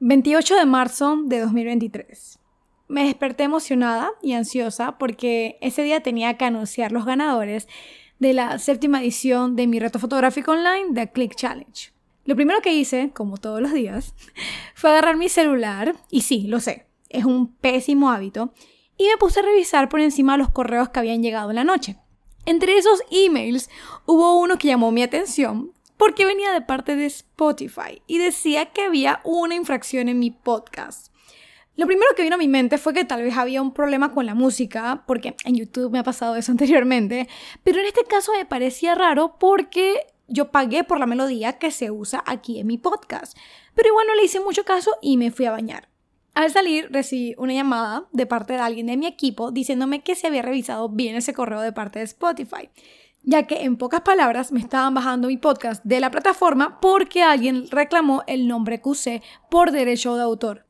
28 de marzo de 2023. Me desperté emocionada y ansiosa porque ese día tenía que anunciar los ganadores de la séptima edición de mi reto fotográfico online, The Click Challenge. Lo primero que hice, como todos los días, fue agarrar mi celular, y sí, lo sé, es un pésimo hábito, y me puse a revisar por encima los correos que habían llegado en la noche. Entre esos emails hubo uno que llamó mi atención porque venía de parte de Spotify y decía que había una infracción en mi podcast. Lo primero que vino a mi mente fue que tal vez había un problema con la música, porque en YouTube me ha pasado eso anteriormente, pero en este caso me parecía raro porque yo pagué por la melodía que se usa aquí en mi podcast. Pero igual no le hice mucho caso y me fui a bañar. Al salir recibí una llamada de parte de alguien de mi equipo diciéndome que se había revisado bien ese correo de parte de Spotify, ya que en pocas palabras me estaban bajando mi podcast de la plataforma porque alguien reclamó el nombre usé por derecho de autor.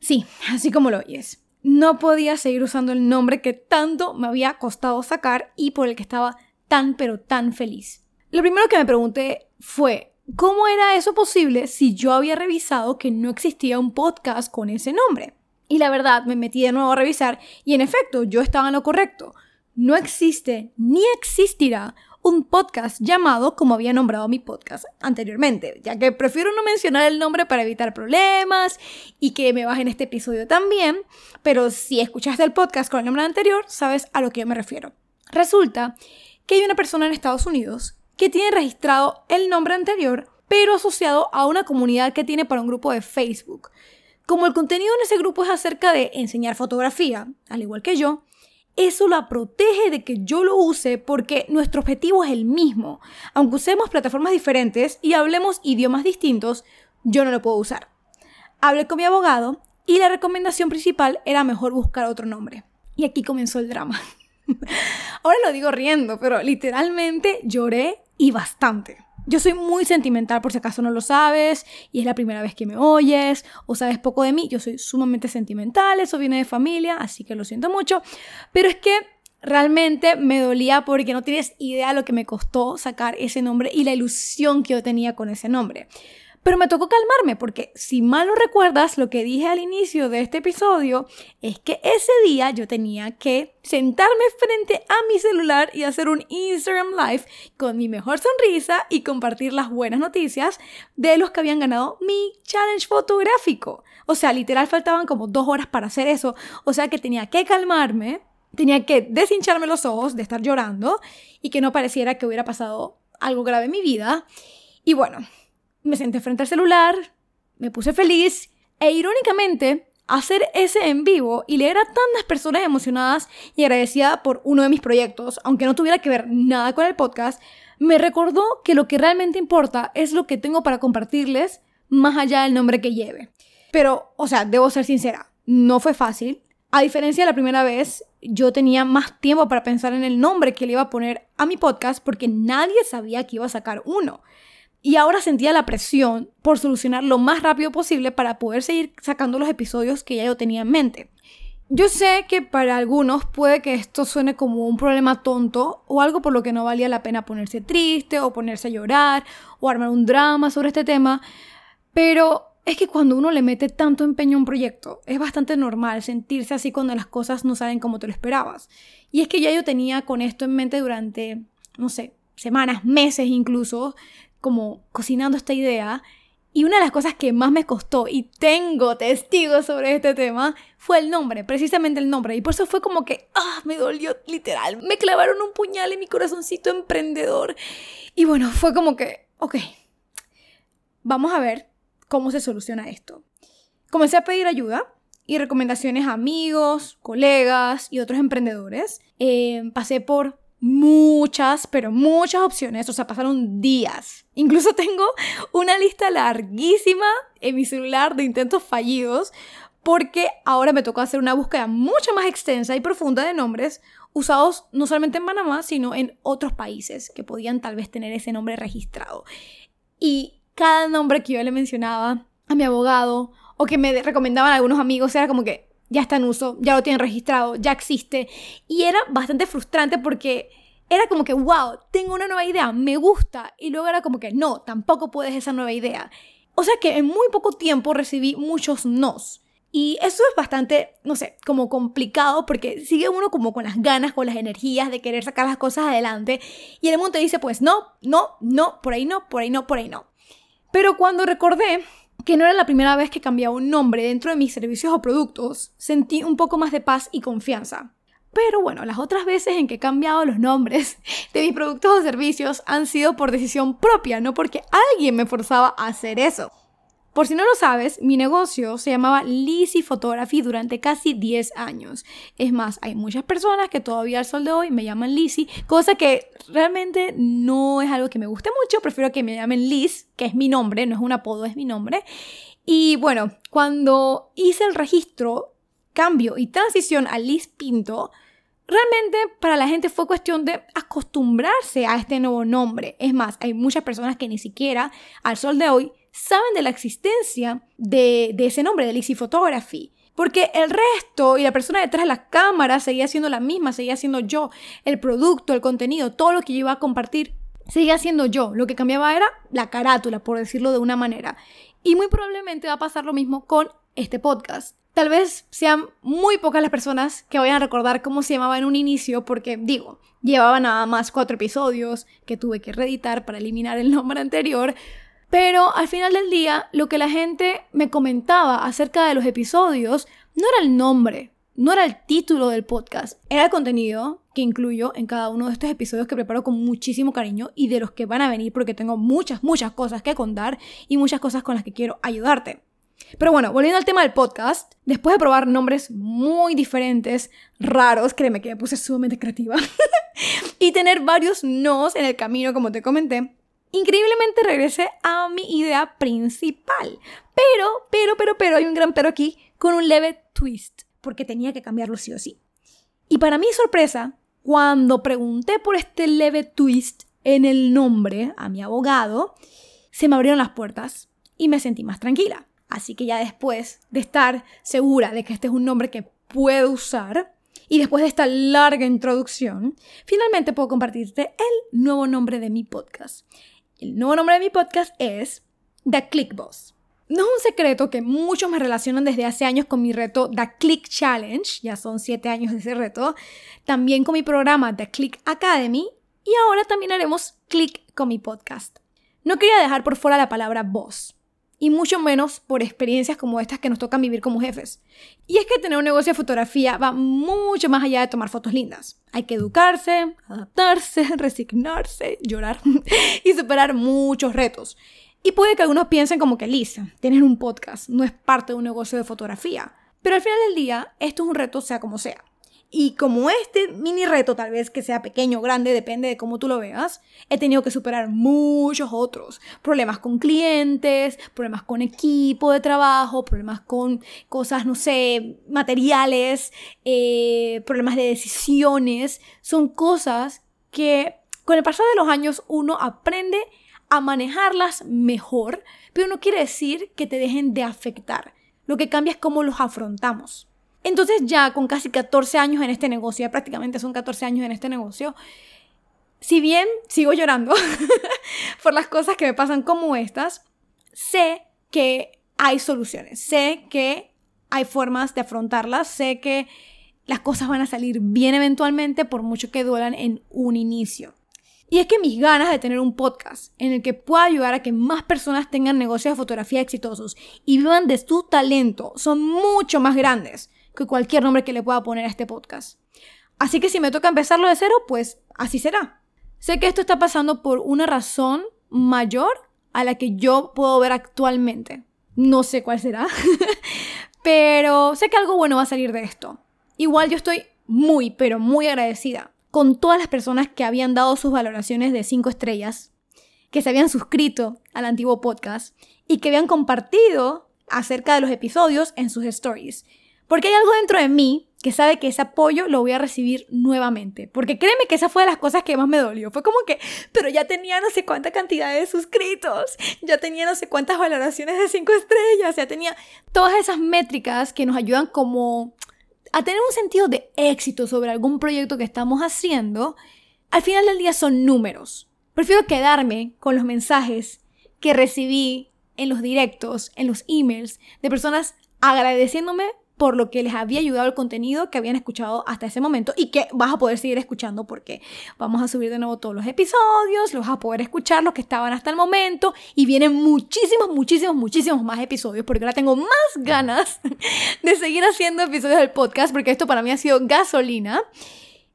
Sí, así como lo oyes. No podía seguir usando el nombre que tanto me había costado sacar y por el que estaba tan pero tan feliz. Lo primero que me pregunté fue, ¿cómo era eso posible si yo había revisado que no existía un podcast con ese nombre? Y la verdad, me metí de nuevo a revisar y en efecto, yo estaba en lo correcto. No existe ni existirá un podcast llamado como había nombrado mi podcast anteriormente, ya que prefiero no mencionar el nombre para evitar problemas y que me bajen este episodio también, pero si escuchaste el podcast con el nombre anterior, sabes a lo que yo me refiero. Resulta que hay una persona en Estados Unidos que tiene registrado el nombre anterior, pero asociado a una comunidad que tiene para un grupo de Facebook. Como el contenido en ese grupo es acerca de enseñar fotografía, al igual que yo, eso la protege de que yo lo use porque nuestro objetivo es el mismo. Aunque usemos plataformas diferentes y hablemos idiomas distintos, yo no lo puedo usar. Hablé con mi abogado y la recomendación principal era mejor buscar otro nombre. Y aquí comenzó el drama. Ahora lo digo riendo, pero literalmente lloré y bastante. Yo soy muy sentimental por si acaso no lo sabes y es la primera vez que me oyes o sabes poco de mí. Yo soy sumamente sentimental, eso viene de familia, así que lo siento mucho. Pero es que realmente me dolía porque no tienes idea lo que me costó sacar ese nombre y la ilusión que yo tenía con ese nombre. Pero me tocó calmarme porque si mal no recuerdas, lo que dije al inicio de este episodio es que ese día yo tenía que sentarme frente a mi celular y hacer un Instagram Live con mi mejor sonrisa y compartir las buenas noticias de los que habían ganado mi challenge fotográfico. O sea, literal faltaban como dos horas para hacer eso. O sea que tenía que calmarme, tenía que deshincharme los ojos de estar llorando y que no pareciera que hubiera pasado algo grave en mi vida. Y bueno, me senté frente al celular, me puse feliz e irónicamente hacer ese en vivo y leer a tantas personas emocionadas y agradecidas por uno de mis proyectos, aunque no tuviera que ver nada con el podcast, me recordó que lo que realmente importa es lo que tengo para compartirles más allá del nombre que lleve. Pero, o sea, debo ser sincera, no fue fácil. A diferencia de la primera vez, yo tenía más tiempo para pensar en el nombre que le iba a poner a mi podcast porque nadie sabía que iba a sacar uno y ahora sentía la presión por solucionar lo más rápido posible para poder seguir sacando los episodios que ya yo tenía en mente. Yo sé que para algunos puede que esto suene como un problema tonto o algo por lo que no valía la pena ponerse triste o ponerse a llorar o armar un drama sobre este tema, pero es que cuando uno le mete tanto empeño a un proyecto, es bastante normal sentirse así cuando las cosas no salen como te lo esperabas. Y es que ya yo tenía con esto en mente durante, no sé, semanas, meses incluso, como cocinando esta idea. Y una de las cosas que más me costó, y tengo testigos sobre este tema, fue el nombre, precisamente el nombre. Y por eso fue como que, ah, me dolió literal. Me clavaron un puñal en mi corazoncito emprendedor. Y bueno, fue como que, ok, vamos a ver cómo se soluciona esto. Comencé a pedir ayuda y recomendaciones a amigos, colegas y otros emprendedores. Eh, pasé por muchas, pero muchas opciones, o sea, pasaron días. Incluso tengo una lista larguísima en mi celular de intentos fallidos porque ahora me tocó hacer una búsqueda mucho más extensa y profunda de nombres usados no solamente en Panamá, sino en otros países que podían tal vez tener ese nombre registrado. Y cada nombre que yo le mencionaba a mi abogado o que me recomendaban algunos amigos era como que ya está en uso, ya lo tienen registrado, ya existe. Y era bastante frustrante porque era como que, wow, tengo una nueva idea, me gusta. Y luego era como que, no, tampoco puedes esa nueva idea. O sea que en muy poco tiempo recibí muchos nos. Y eso es bastante, no sé, como complicado porque sigue uno como con las ganas, con las energías de querer sacar las cosas adelante y el mundo te dice pues no, no, no, por ahí no, por ahí no, por ahí no. Pero cuando recordé que no era la primera vez que cambiaba un nombre dentro de mis servicios o productos, sentí un poco más de paz y confianza. Pero bueno, las otras veces en que he cambiado los nombres de mis productos o servicios han sido por decisión propia, no porque alguien me forzaba a hacer eso. Por si no lo sabes, mi negocio se llamaba Lizzy Photography durante casi 10 años. Es más, hay muchas personas que todavía al sol de hoy me llaman Lizzy, cosa que realmente no es algo que me guste mucho, prefiero que me llamen Liz, que es mi nombre, no es un apodo, es mi nombre. Y bueno, cuando hice el registro, cambio y transición a Liz Pinto, Realmente para la gente fue cuestión de acostumbrarse a este nuevo nombre. Es más, hay muchas personas que ni siquiera al sol de hoy saben de la existencia de, ese nombre, de Lizzy Photography. Porque el resto y la persona detrás de la cámara seguía siendo la misma, seguía siendo yo. El producto, el contenido, todo lo que yo iba a compartir seguía siendo yo. Lo que cambiaba era la carátula, por decirlo de una manera. Y muy probablemente va a pasar lo mismo con este podcast. Tal vez sean muy pocas las personas que vayan a recordar cómo se llamaba en un inicio, porque digo, llevaba nada más cuatro episodios que tuve que reeditar para eliminar el nombre anterior. Pero al final del día, lo que la gente me comentaba acerca de los episodios no era el nombre, no era el título del podcast, era el contenido que incluyo en cada uno de estos episodios que preparo con muchísimo cariño y de los que van a venir porque tengo muchas, muchas cosas que contar y muchas cosas con las que quiero ayudarte. Pero bueno, volviendo al tema del podcast, después de probar nombres muy diferentes, raros, créeme que me puse sumamente creativa, y tener varios nos en el camino, como te comenté, increíblemente regresé a mi idea principal. Pero, pero, pero, pero, hay un gran pero aquí, con un leve twist, porque tenía que cambiarlo sí o sí. Y para mi sorpresa, cuando pregunté por este leve twist en el nombre a mi abogado, se me abrieron las puertas y me sentí más tranquila. Así que ya después de estar segura de que este es un nombre que puedo usar, y después de esta larga introducción, finalmente puedo compartirte el nuevo nombre de mi podcast. El nuevo nombre de mi podcast es The Click Boss. No es un secreto que muchos me relacionan desde hace años con mi reto The Click Challenge, ya son siete años de ese reto, también con mi programa The Click Academy y ahora también haremos Click con mi podcast. No quería dejar por fuera la palabra voz y mucho menos por experiencias como estas que nos tocan vivir como jefes. Y es que tener un negocio de fotografía va mucho más allá de tomar fotos lindas. Hay que educarse, adaptarse, resignarse, llorar y superar muchos retos. Y puede que algunos piensen como que, Lisa, tener un podcast no es parte de un negocio de fotografía. Pero al final del día, esto es un reto sea como sea. Y como este mini reto, tal vez que sea pequeño o grande, depende de cómo tú lo veas, he tenido que superar muchos otros. Problemas con clientes, problemas con equipo de trabajo, problemas con cosas, no sé, materiales, eh, problemas de decisiones. Son cosas que con el pasar de los años uno aprende a manejarlas mejor, pero no quiere decir que te dejen de afectar. Lo que cambia es cómo los afrontamos. Entonces ya con casi 14 años en este negocio, prácticamente son 14 años en este negocio, si bien sigo llorando por las cosas que me pasan como estas, sé que hay soluciones, sé que hay formas de afrontarlas, sé que las cosas van a salir bien eventualmente por mucho que duelan en un inicio. Y es que mis ganas de tener un podcast en el que pueda ayudar a que más personas tengan negocios de fotografía exitosos y vivan de su talento son mucho más grandes que cualquier nombre que le pueda poner a este podcast. Así que si me toca empezarlo de cero, pues así será. Sé que esto está pasando por una razón mayor a la que yo puedo ver actualmente. No sé cuál será, pero sé que algo bueno va a salir de esto. Igual yo estoy muy, pero muy agradecida con todas las personas que habían dado sus valoraciones de 5 estrellas, que se habían suscrito al antiguo podcast y que habían compartido acerca de los episodios en sus stories. Porque hay algo dentro de mí que sabe que ese apoyo lo voy a recibir nuevamente. Porque créeme que esa fue de las cosas que más me dolió. Fue como que, pero ya tenía no sé cuánta cantidad de suscritos, ya tenía no sé cuántas valoraciones de 5 estrellas, ya tenía todas esas métricas que nos ayudan como a tener un sentido de éxito sobre algún proyecto que estamos haciendo. Al final del día son números. Prefiero quedarme con los mensajes que recibí en los directos, en los emails, de personas agradeciéndome por lo que les había ayudado el contenido que habían escuchado hasta ese momento y que vas a poder seguir escuchando porque vamos a subir de nuevo todos los episodios, los vas a poder escuchar los que estaban hasta el momento y vienen muchísimos, muchísimos, muchísimos más episodios porque ahora tengo más ganas de seguir haciendo episodios del podcast porque esto para mí ha sido gasolina.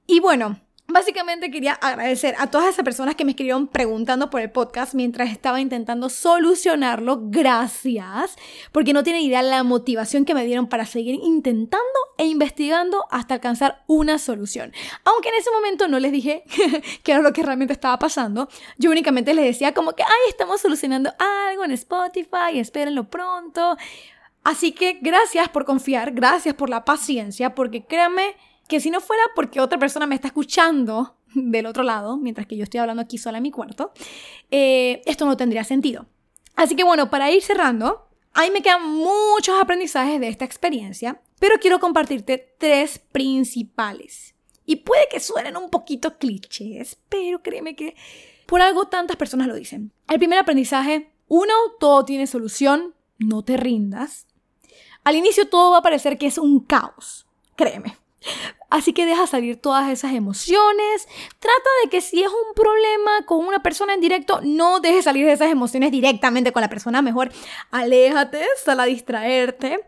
Y bueno, Básicamente quería agradecer a todas esas personas que me escribieron preguntando por el podcast mientras estaba intentando solucionarlo. Gracias, porque no tienen idea la motivación que me dieron para seguir intentando e investigando hasta alcanzar una solución. Aunque en ese momento no les dije qué era lo que realmente estaba pasando, yo únicamente les decía como que, ay, estamos solucionando algo en Spotify, espérenlo pronto. Así que gracias por confiar, gracias por la paciencia, porque créanme que si no fuera porque otra persona me está escuchando del otro lado, mientras que yo estoy hablando aquí sola en mi cuarto, eh, esto no tendría sentido. Así que bueno, para ir cerrando, ahí me quedan muchos aprendizajes de esta experiencia, pero quiero compartirte tres principales. Y puede que suenen un poquito clichés, pero créeme que por algo tantas personas lo dicen. El primer aprendizaje, uno, todo tiene solución, no te rindas. Al inicio todo va a parecer que es un caos, créeme. Así que deja salir todas esas emociones. Trata de que si es un problema con una persona en directo, no dejes salir esas emociones directamente con la persona. Mejor aléjate, sal a distraerte.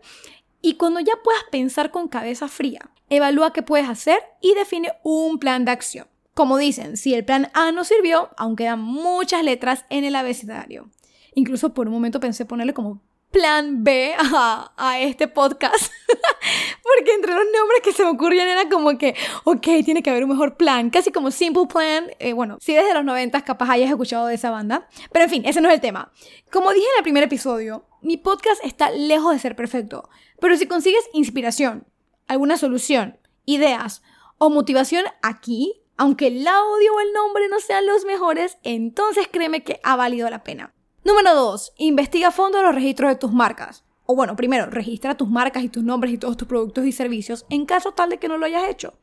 Y cuando ya puedas pensar con cabeza fría, evalúa qué puedes hacer y define un plan de acción. Como dicen, si el plan A no sirvió, aún quedan muchas letras en el abecedario. Incluso por un momento pensé ponerle como plan B a, este podcast. Porque entre los nombres que se me ocurrían era como que, ok, tiene que haber un mejor plan. Casi como Simple Plan. Eh, bueno, si desde los 90 capaz hayas escuchado de esa banda. Pero en fin, ese no es el tema. Como dije en el primer episodio, mi podcast está lejos de ser perfecto. Pero si consigues inspiración, alguna solución, ideas o motivación aquí, aunque el audio o el nombre no sean los mejores, entonces créeme que ha valido la pena. Número 2. Investiga a fondo los registros de tus marcas. O bueno, primero, registra tus marcas y tus nombres y todos tus productos y servicios en caso tal de que no lo hayas hecho.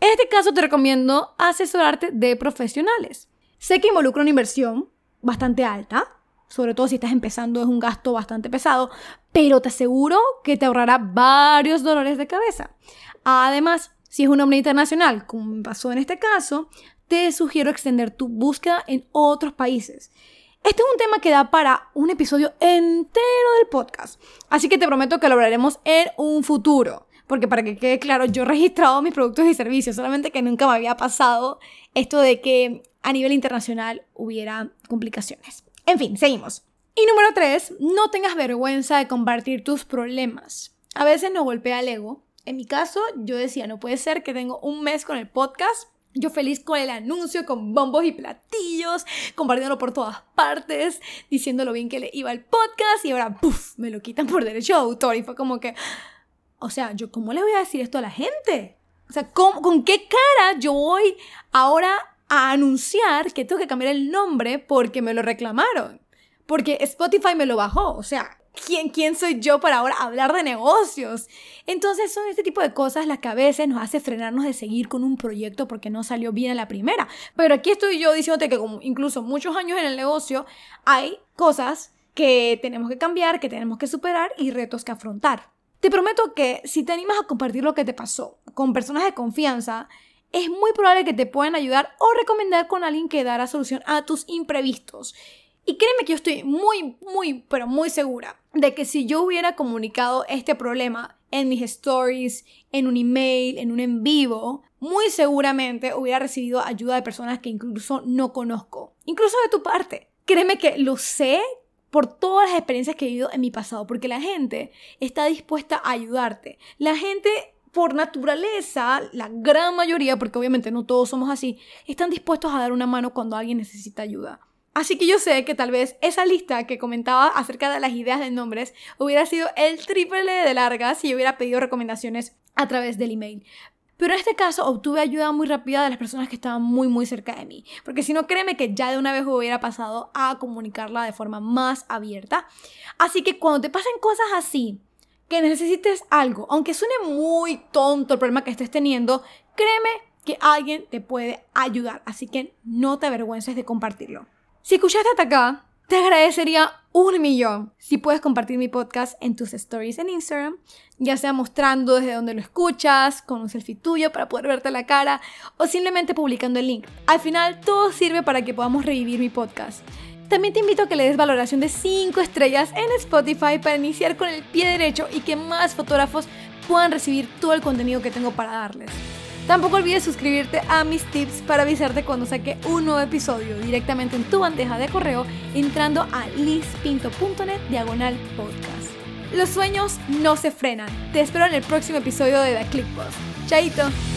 En este caso te recomiendo asesorarte de profesionales. Sé que involucra una inversión bastante alta, sobre todo si estás empezando es un gasto bastante pesado, pero te aseguro que te ahorrará varios dolores de cabeza. Además, si es un nombre internacional, como pasó en este caso, te sugiero extender tu búsqueda en otros países. Este es un tema que da para un episodio entero del podcast, así que te prometo que lo hablaremos en un futuro. Porque para que quede claro, yo he registrado mis productos y servicios, solamente que nunca me había pasado esto de que a nivel internacional hubiera complicaciones. En fin, seguimos. Y número tres, no tengas vergüenza de compartir tus problemas. A veces nos golpea el ego. En mi caso, yo decía, no puede ser que tengo un mes con el podcast yo feliz con el anuncio, con bombos y platillos, compartiéndolo por todas partes, diciendo lo bien que le iba el podcast y ahora, ¡puf!, me lo quitan por derecho de autor y fue como que, o sea, yo cómo le voy a decir esto a la gente? O sea, ¿con qué cara yo voy ahora a anunciar que tengo que cambiar el nombre porque me lo reclamaron? Porque Spotify me lo bajó, o sea, ¿quién, soy yo para ahora hablar de negocios? Entonces son este tipo de cosas las que a veces nos hace frenarnos de seguir con un proyecto porque no salió bien a la primera. Pero aquí estoy yo diciéndote que como incluso muchos años en el negocio hay cosas que tenemos que cambiar, que tenemos que superar y retos que afrontar. Te prometo que si te animas a compartir lo que te pasó con personas de confianza, es muy probable que te puedan ayudar o recomendar con alguien que dará solución a tus imprevistos. Y créeme que yo estoy muy, muy, pero muy segura de que si yo hubiera comunicado este problema en mis stories, en un email, en un en vivo, muy seguramente hubiera recibido ayuda de personas que incluso no conozco, incluso de tu parte. Créeme que lo sé por todas las experiencias que he vivido en mi pasado, porque la gente está dispuesta a ayudarte. La gente por naturaleza, la gran mayoría, porque obviamente no todos somos así, están dispuestos a dar una mano cuando alguien necesita ayuda. Así que yo sé que tal vez esa lista que comentaba acerca de las ideas de nombres hubiera sido el triple de larga si yo hubiera pedido recomendaciones a través del email. Pero en este caso obtuve ayuda muy rápida de las personas que estaban muy muy cerca de mí. Porque si no, créeme que ya de una vez hubiera pasado a comunicarla de forma más abierta. Así que cuando te pasen cosas así, que necesites algo, aunque suene muy tonto el problema que estés teniendo, créeme que alguien te puede ayudar. Así que no te avergüences de compartirlo. Si escuchaste hasta acá, te agradecería un millón si puedes compartir mi podcast en tus stories en Instagram, ya sea mostrando desde donde lo escuchas, con un selfie tuyo para poder verte la cara o simplemente publicando el link. Al final todo sirve para que podamos revivir mi podcast. También te invito a que le des valoración de 5 estrellas en Spotify para iniciar con el pie derecho y que más fotógrafos puedan recibir todo el contenido que tengo para darles. Tampoco olvides suscribirte a mis tips para avisarte cuando saque un nuevo episodio directamente en tu bandeja de correo entrando a lispinto.net diagonal podcast. Los sueños no se frenan. Te espero en el próximo episodio de The Click Post. Chaito.